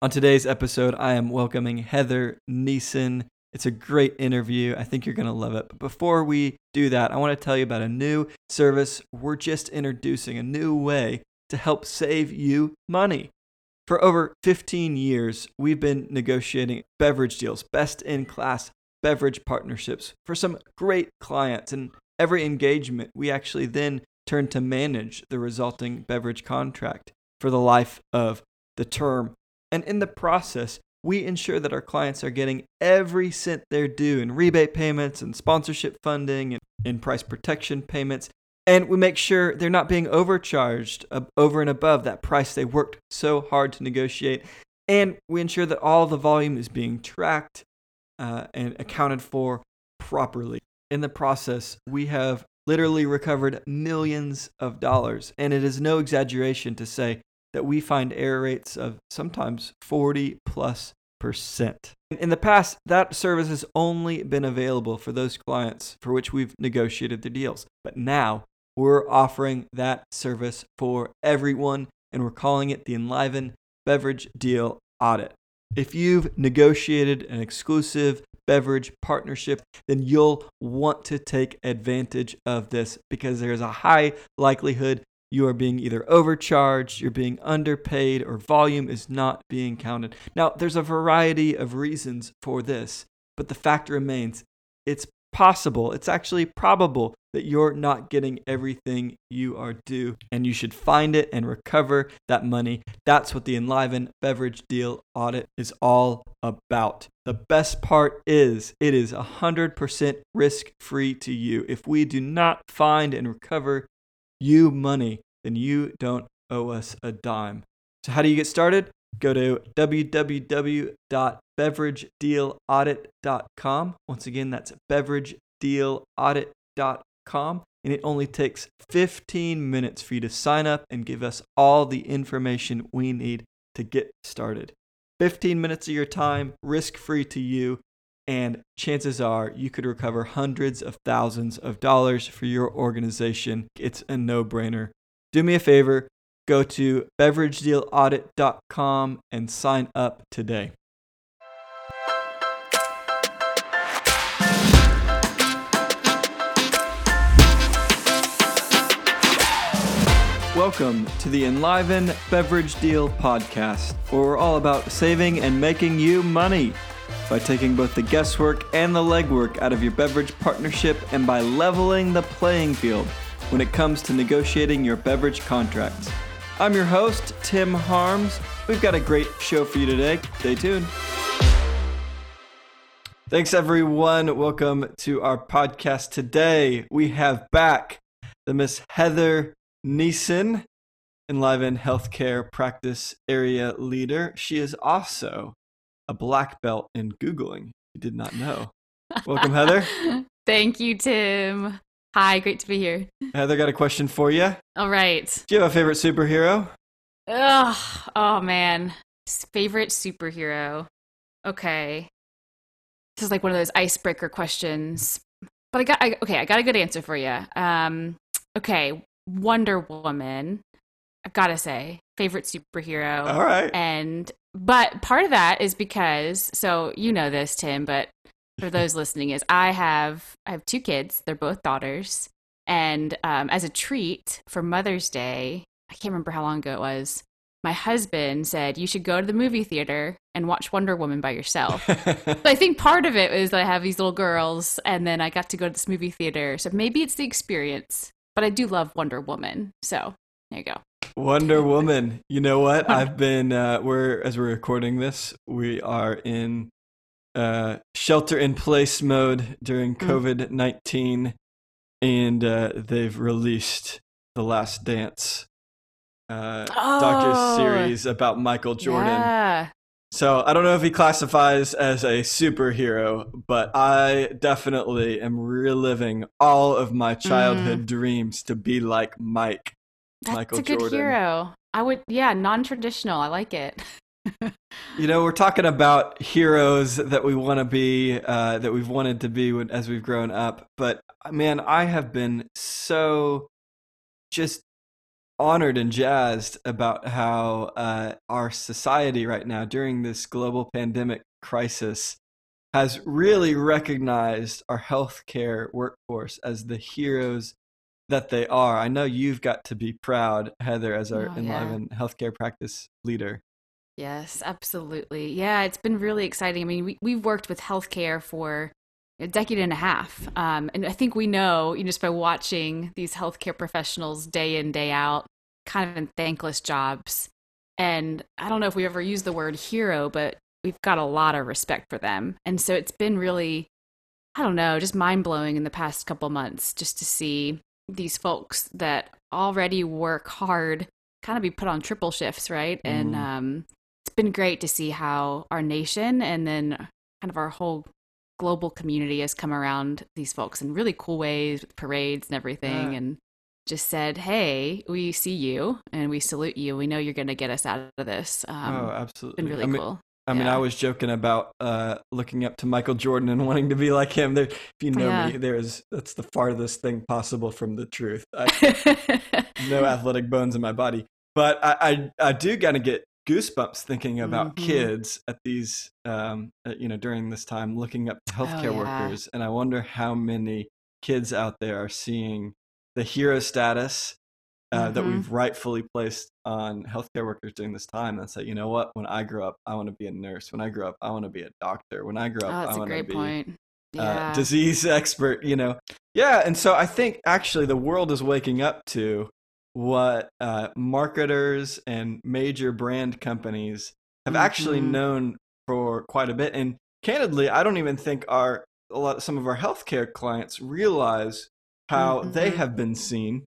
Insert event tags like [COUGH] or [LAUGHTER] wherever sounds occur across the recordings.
On today's episode, I am welcoming Heather Neeson. It's a great interview. I think you're going to love it. But before we do that, I want to tell you about a new service we're just introducing, a new way to help save you money. For over 15 years, we've been negotiating beverage deals, best in class beverage partnerships for some great clients. And every engagement, we actually then turn to manage the resulting beverage contract for the life of the term. And in the process, we ensure that our clients are getting every cent they're due in rebate payments and sponsorship funding and in price protection payments. And we make sure they're not being overcharged over and above that price they worked so hard to negotiate. And we ensure that all the volume is being tracked uh, and accounted for properly. In the process, we have literally recovered millions of dollars. And it is no exaggeration to say that we find error rates of sometimes 40 plus percent. In the past, that service has only been available for those clients for which we've negotiated the deals. But now we're offering that service for everyone, and we're calling it the Enliven Beverage Deal Audit. If you've negotiated an exclusive beverage partnership, then you'll want to take advantage of this because there's a high likelihood you are being either overcharged, you're being underpaid, or volume is not being counted. Now, there's a variety of reasons for this, but the fact remains it's possible, it's actually probable that you're not getting everything you are due, and you should find it and recover that money. That's what the Enliven Beverage Deal Audit is all about. The best part is it is 100% risk free to you. If we do not find and recover you money, then you don't owe us a dime. So, how do you get started? Go to www.beveragedealaudit.com. Once again, that's beveragedealaudit.com. And it only takes 15 minutes for you to sign up and give us all the information we need to get started. 15 minutes of your time, risk free to you, and chances are you could recover hundreds of thousands of dollars for your organization. It's a no brainer. Do me a favor, go to beveragedealaudit.com and sign up today. Welcome to the Enliven Beverage Deal Podcast, where we're all about saving and making you money by taking both the guesswork and the legwork out of your beverage partnership and by leveling the playing field when it comes to negotiating your beverage contracts. I'm your host, Tim Harms. We've got a great show for you today. Stay tuned. Thanks, everyone. Welcome to our podcast today. We have back the Miss Heather Neeson, Enliven Healthcare Practice Area Leader. She is also a black belt in Googling. You did not know. Welcome, Heather. [LAUGHS] Thank you, Tim. Hi, great to be here. Heather got a question for you. All right. Do you have a favorite superhero? Ugh, oh man. Favorite superhero. Okay. This is like one of those icebreaker questions. But I got I, okay, I got a good answer for you. Um okay, Wonder Woman. I've got to say, favorite superhero. All right. And but part of that is because so you know this Tim, but for those listening is I have I have two kids. They're both daughters, and um, as a treat for Mother's Day, I can't remember how long ago it was. My husband said you should go to the movie theater and watch Wonder Woman by yourself. [LAUGHS] so I think part of it was that I have these little girls, and then I got to go to this movie theater. So maybe it's the experience, but I do love Wonder Woman. So there you go. Wonder [LAUGHS] Woman. You know what? [LAUGHS] I've been uh, we're as we're recording this, we are in uh, shelter in place mode during mm. COVID nineteen, and uh, they've released the Last Dance uh, oh, docu series about Michael Jordan. Yeah. So I don't know if he classifies as a superhero, but I definitely am reliving all of my childhood mm. dreams to be like Mike. That's Michael a good Jordan. hero. I would, yeah, non-traditional. I like it. you know, we're talking about heroes that we want to be, uh, that we've wanted to be as we've grown up. But man, I have been so just honored and jazzed about how uh, our society right now, during this global pandemic crisis, has really recognized our healthcare workforce as the heroes that they are. I know you've got to be proud, Heather, as our Oh, yeah. Enliven healthcare practice leader. Yes, absolutely. Yeah, it's been really exciting. I mean, we, we've worked with healthcare for a decade and a half. Um, and I think we know, you know, just by watching these healthcare professionals day in, day out, kind of in thankless jobs. And I don't know if we ever use the word hero, but we've got a lot of respect for them. And so it's been really, I don't know, just mind blowing in the past couple months just to see these folks that already work hard kind of be put on triple shifts, right? And Mhm. um, it's been great to see how our nation and then kind of our whole global community has come around these folks in really cool ways with parades and everything Yeah. and just said hey we see you and we salute you we know you're going to get us out of this um, oh, it's absolutely. been really I mean, cool I mean, Yeah. I was joking about uh, looking up to Michael Jordan and wanting to be like him. There, if you know Yeah. me, there's that's the farthest thing possible from the truth. I, [LAUGHS] no athletic bones in my body, but I, I, I do kind of get goosebumps thinking about Mhm. kids at these, um, you know, during this time, looking up to healthcare Oh, yeah. workers, and I wonder how many kids out there are seeing the hero status uh, that Mhm. we've rightfully placed on healthcare workers during this time and say, you know what, when I grow up, I want to be a nurse. When I grow up, I want to be a doctor. When I grow oh up, that's I want to be point uh, disease [LAUGHS] expert, you know. Yeah, and so I think actually the world is waking up to what uh, marketers and major brand companies have actually Mhm. known for quite a bit. And candidly, I don't even think our a lot some of our healthcare clients realize how they Mhm. have been seen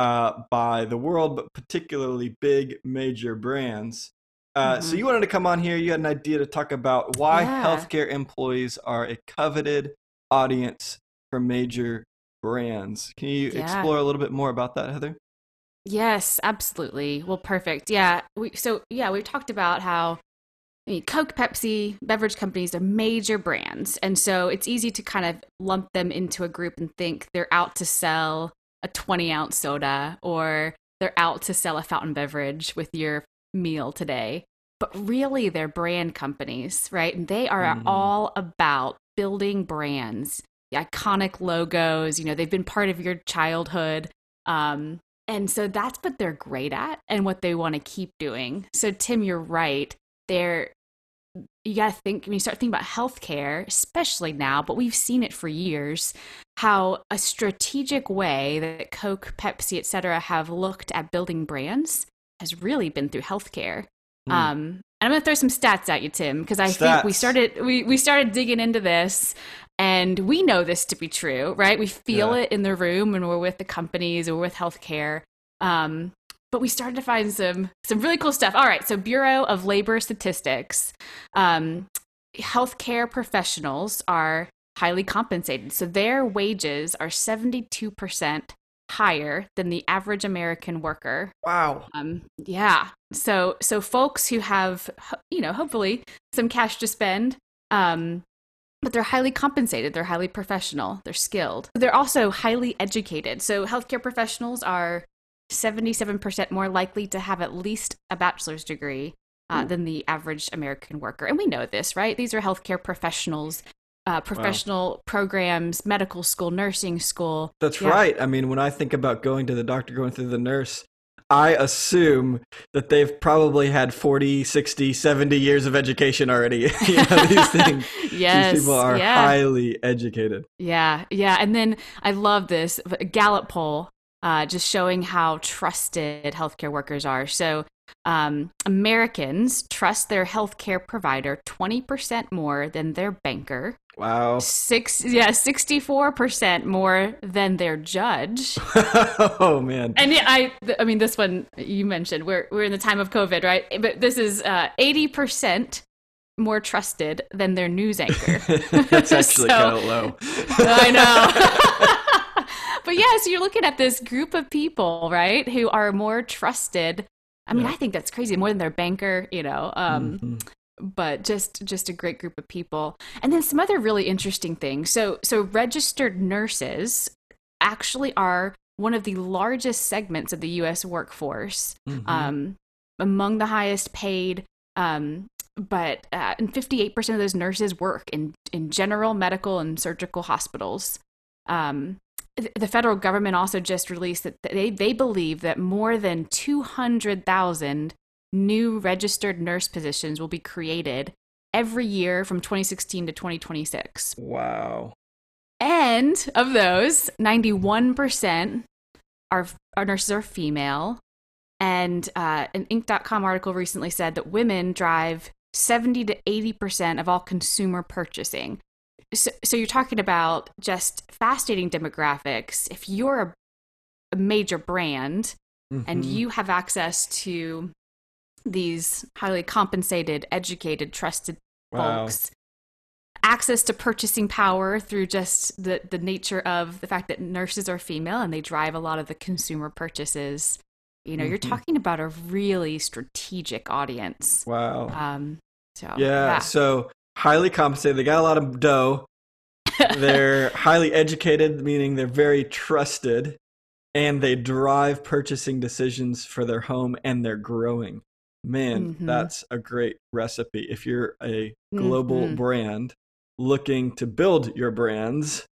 uh, by the world, but particularly big major brands. Uh, So Mhm. you wanted to come on here. You had an idea to talk about why Yeah. healthcare employees are a coveted audience for major brands. Can you Yeah. explore a little bit more about that, Heather? Yes, absolutely. Well, perfect. Yeah. We so yeah, we talked about how I mean, Coke, Pepsi, beverage companies are major brands, and so it's easy to kind of lump them into a group and think they're out to sell a twenty ounce soda or they're out to sell a fountain beverage with your meal today. But really, they're brand companies, right? And they are Mhm. all about building brands, the iconic logos. You know, they've been part of your childhood. Um, and so that's what they're great at and what they want to keep doing. So, Tim, you're right. They're, you got to think, when you start thinking about healthcare, especially now, but we've seen it for years, how a strategic way that Coke, Pepsi, et cetera, have looked at building brands has really been through healthcare. Hmm. Um, and I'm going to throw some stats at you, Tim, because I think we started we, we started digging into this, and we know this to be true, right? We feel Yeah. it in the room when we're with the companies or with healthcare. Um, but we started to find some some really cool stuff. All right, so Bureau of Labor Statistics, um, healthcare professionals are highly compensated, so their wages are seventy two percent higher than the average American worker. Wow. Um, yeah. So so folks who have you know hopefully some cash to spend, um, but they're highly compensated. They're highly professional. They're skilled. They're also highly educated. So healthcare professionals are seventy seven percent more likely to have at least a bachelor's degree. Uh, Ooh. than the average American worker. And we know this, right? These are healthcare professionals, uh, professional programs, medical school, nursing school. That's Yeah. right. I mean, when I think about going to the doctor, going through the nurse, I assume that they've probably had 40, 60, 70 years of education already. [LAUGHS] you know, these [LAUGHS] things. yes. These people are yeah. highly educated. Yeah, yeah. And then I love this Gallup poll uh, just showing how trusted healthcare workers are. So um, Americans trust their healthcare provider 20% more than their banker. Wow. Six, yeah, 64% more than their judge. [LAUGHS] oh, man. And yeah, I, I mean, this one you mentioned, we're, we're in the time of COVID, right? But this is uh, 80% more trusted than their news anchor. [LAUGHS] That's actually [LAUGHS] So- kind of low. I know. But yeah, so you're looking at this group of people, right, who are more trusted. I mean, Yeah. I think that's crazy, more than their banker, you know. Um, Mhm. But just just a great group of people, and then some other really interesting things. So so registered nurses actually are one of the largest segments of the U.S. workforce, Mhm. um, among the highest paid. Um, but uh, and 58% of those nurses work in, in general medical and surgical hospitals. Um, the federal government also just released that they, they believe that more than 200,000 new registered nurse positions will be created every year from 2016 to 2026. wow. And of those, 91% are, are nurses are female. And uh, an Inc.com article recently said that women drive 70 to 80% of all consumer purchasing. So, so you're talking about just fascinating demographics. If you're a, a major brand and Mhm. you have access to these highly compensated, educated, trusted Wow. folks access to purchasing power through just the the nature of the fact that nurses are female and they drive a lot of the consumer purchases you know you're Mhm. talking about a really strategic audience Wow. um so yeah, So highly compensated. They got a lot of dough. [LAUGHS] They're highly educated, meaning they're very trusted, and they drive purchasing decisions for their home, and they're growing. Man, Mhm. that's a great recipe. If you're a global Mhm. brand looking to build your brands.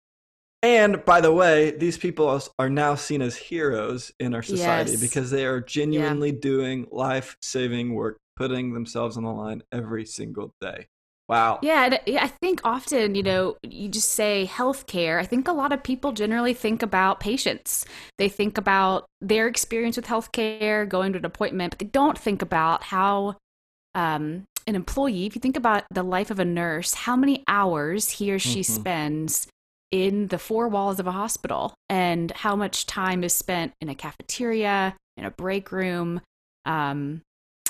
And by the way, these people are- now seen as heroes in our society Yes. because they are genuinely doing life saving work, putting themselves on the line every single day. Wow. Yeah, I I think often, you know, you just say healthcare. I think a lot of people generally think about patients. They think about their experience with healthcare, going to an appointment, but they don't think about how um, an employee, if you think about the life of a nurse, how many hours he or she Mhm. spends in the four walls of a hospital and how much time is spent in a cafeteria, in a break room, um,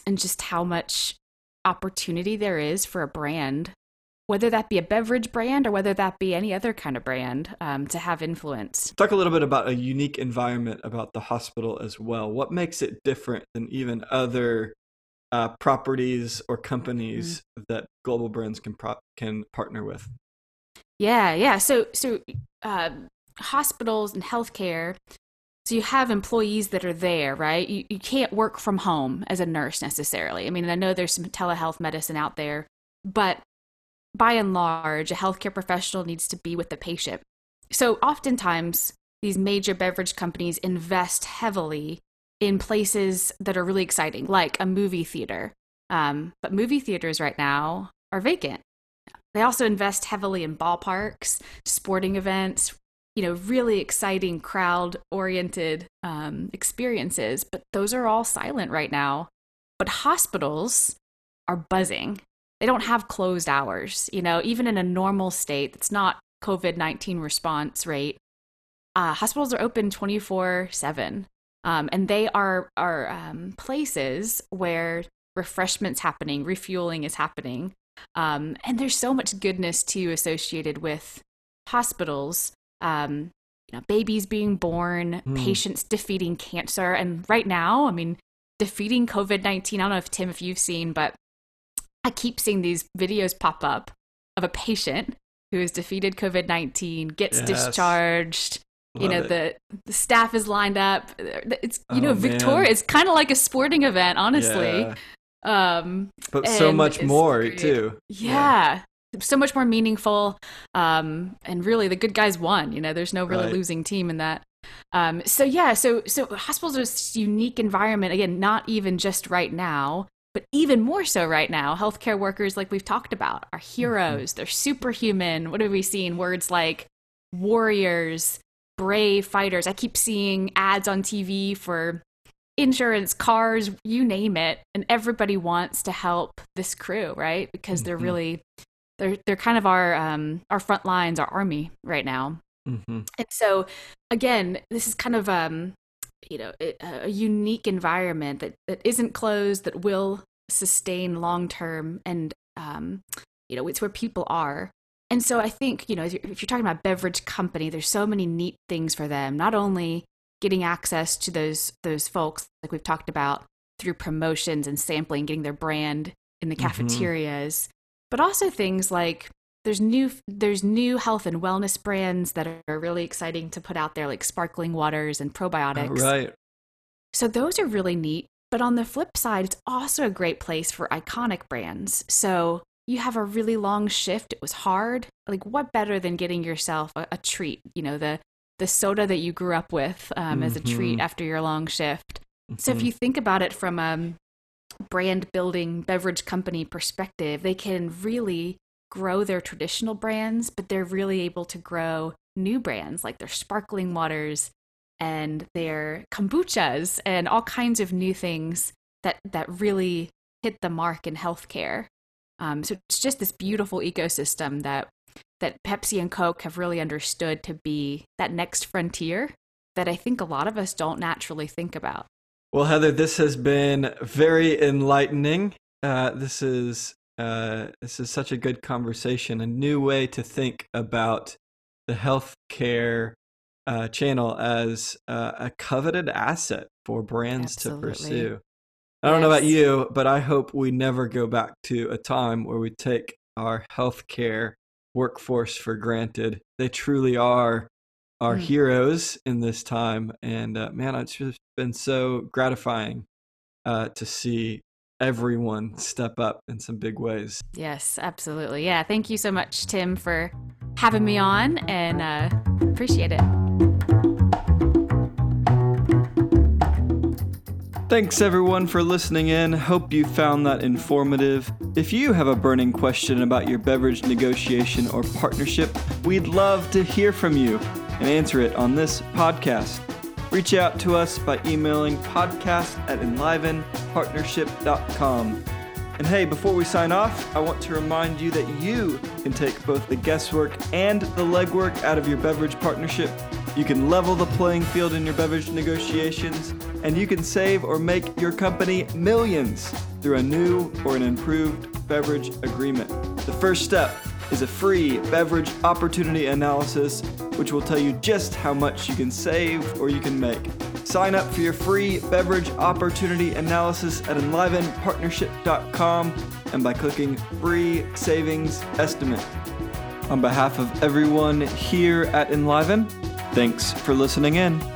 and just how much opportunity there is for a brand, whether that be a beverage brand or whether that be any other kind of brand, um, to have influence. Talk a little bit about a unique environment about the hospital as well. What makes it different than even other uh, properties or companies that global brands can pro- can partner with? Yeah, yeah. So, so uh, hospitals and healthcare. So you have employees that are there, right? You you can't work from home as a nurse necessarily. I mean, I know there's some telehealth medicine out there, but by and large, a healthcare professional needs to be with the patient. So oftentimes, these major beverage companies invest heavily in places that are really exciting, like a movie theater. Um, but movie theaters right now are vacant. They also invest heavily in ballparks, sporting events, you know, really exciting crowd oriented um, experiences. But those are all silent right now. But hospitals are buzzing. They don't have closed hours. You know, even in a normal state that's not COVID 19 response rate, uh, hospitals are open 24 7. Um, and they are, are um, places where refreshments happening, refueling is happening. Um, and there's so much goodness too associated with hospitals. Um, you know, babies being born, Mm. patients defeating cancer, and right now, I mean, defeating COVID nineteen. I don't know if Tim, if you've seen, but I keep seeing these videos pop up of a patient who has defeated COVID nineteen, gets Yes. discharged. you know the the staff is lined up. It's you Oh, know Victoria. man. It's kind of like a sporting event, honestly. Yeah. Um, but so much more great. too. yeah. So much more meaningful. Um, and really the good guys won. You know, there's no really Right. losing team in that. Um, so yeah, so so hospitals are this unique environment. Again, not even just right now, but even more so right now. Healthcare workers, like we've talked about, are heroes. They're superhuman. What have we seen? Words like warriors, brave fighters. I keep seeing ads on TV for insurance, cars, you name it, and everybody wants to help this crew, right? Because they're Mhm. really they're they're kind of our um our front lines, our army right now. hmm And so again, this is kind of um you know, a, a unique environment that that isn't closed that will sustain long term and um you know, it's where people are. And so I think, you know, if you're, if you're talking about beverage company, there's so many neat things for them. Not only getting access to those those folks like we've talked about through promotions and sampling, getting their brand in the Mhm. cafeterias, but also things like there's new there's new health and wellness brands that are really exciting to put out there like sparkling waters and probiotics. right. So those are really neat. But on the flip side, it's also a great place for iconic brands. So you have a really long shift. It was hard. Like, what better than getting yourself a, a treat? You know, the the soda that you grew up with um, as a treat Mhm. after your long shift. So if Mhm. you think about it from a brand building beverage company perspective, they can really grow their traditional brands, but they're really able to grow new brands like their sparkling waters and their kombuchas and all kinds of new things that that really hit the mark in healthcare. Um, so it's just this beautiful ecosystem that that Pepsi and Coke have really understood to be that next frontier that I think a lot of us don't naturally think about. Well, Heather, this has been very enlightening. Uh, this is uh, this is such a good conversation, a new way to think about the healthcare uh, channel as uh, a coveted asset for brands Absolutely. to pursue. I don't know about you, but I hope we never go back to a time where we take our healthcare workforce for granted. They truly are our Mm. heroes in this time, and uh, man, it's just been so gratifying uh, to see everyone step up in some big ways. Yes, absolutely. Yeah, thank you so much, Tim, for having me on, and uh, appreciate it. Thanks everyone for listening in. Hope you found that informative. If you have a burning question about your beverage negotiation or partnership, we'd love to hear from you and answer it on this podcast. Reach out to us by emailing podcast at enlivenpartnership.com. And hey, before we sign off, I want to remind you that you can take both the guesswork and the legwork out of your beverage partnership. You can level the playing field in your beverage negotiations, and you can save or make your company millions through a new or an improved beverage agreement. The first step is a free beverage opportunity analysis, which will tell you just how much you can save or you can make. Sign up for your free beverage opportunity analysis at enlivenpartnership.com and by clicking free savings estimate. On behalf of everyone here at Enliven, thanks for listening in.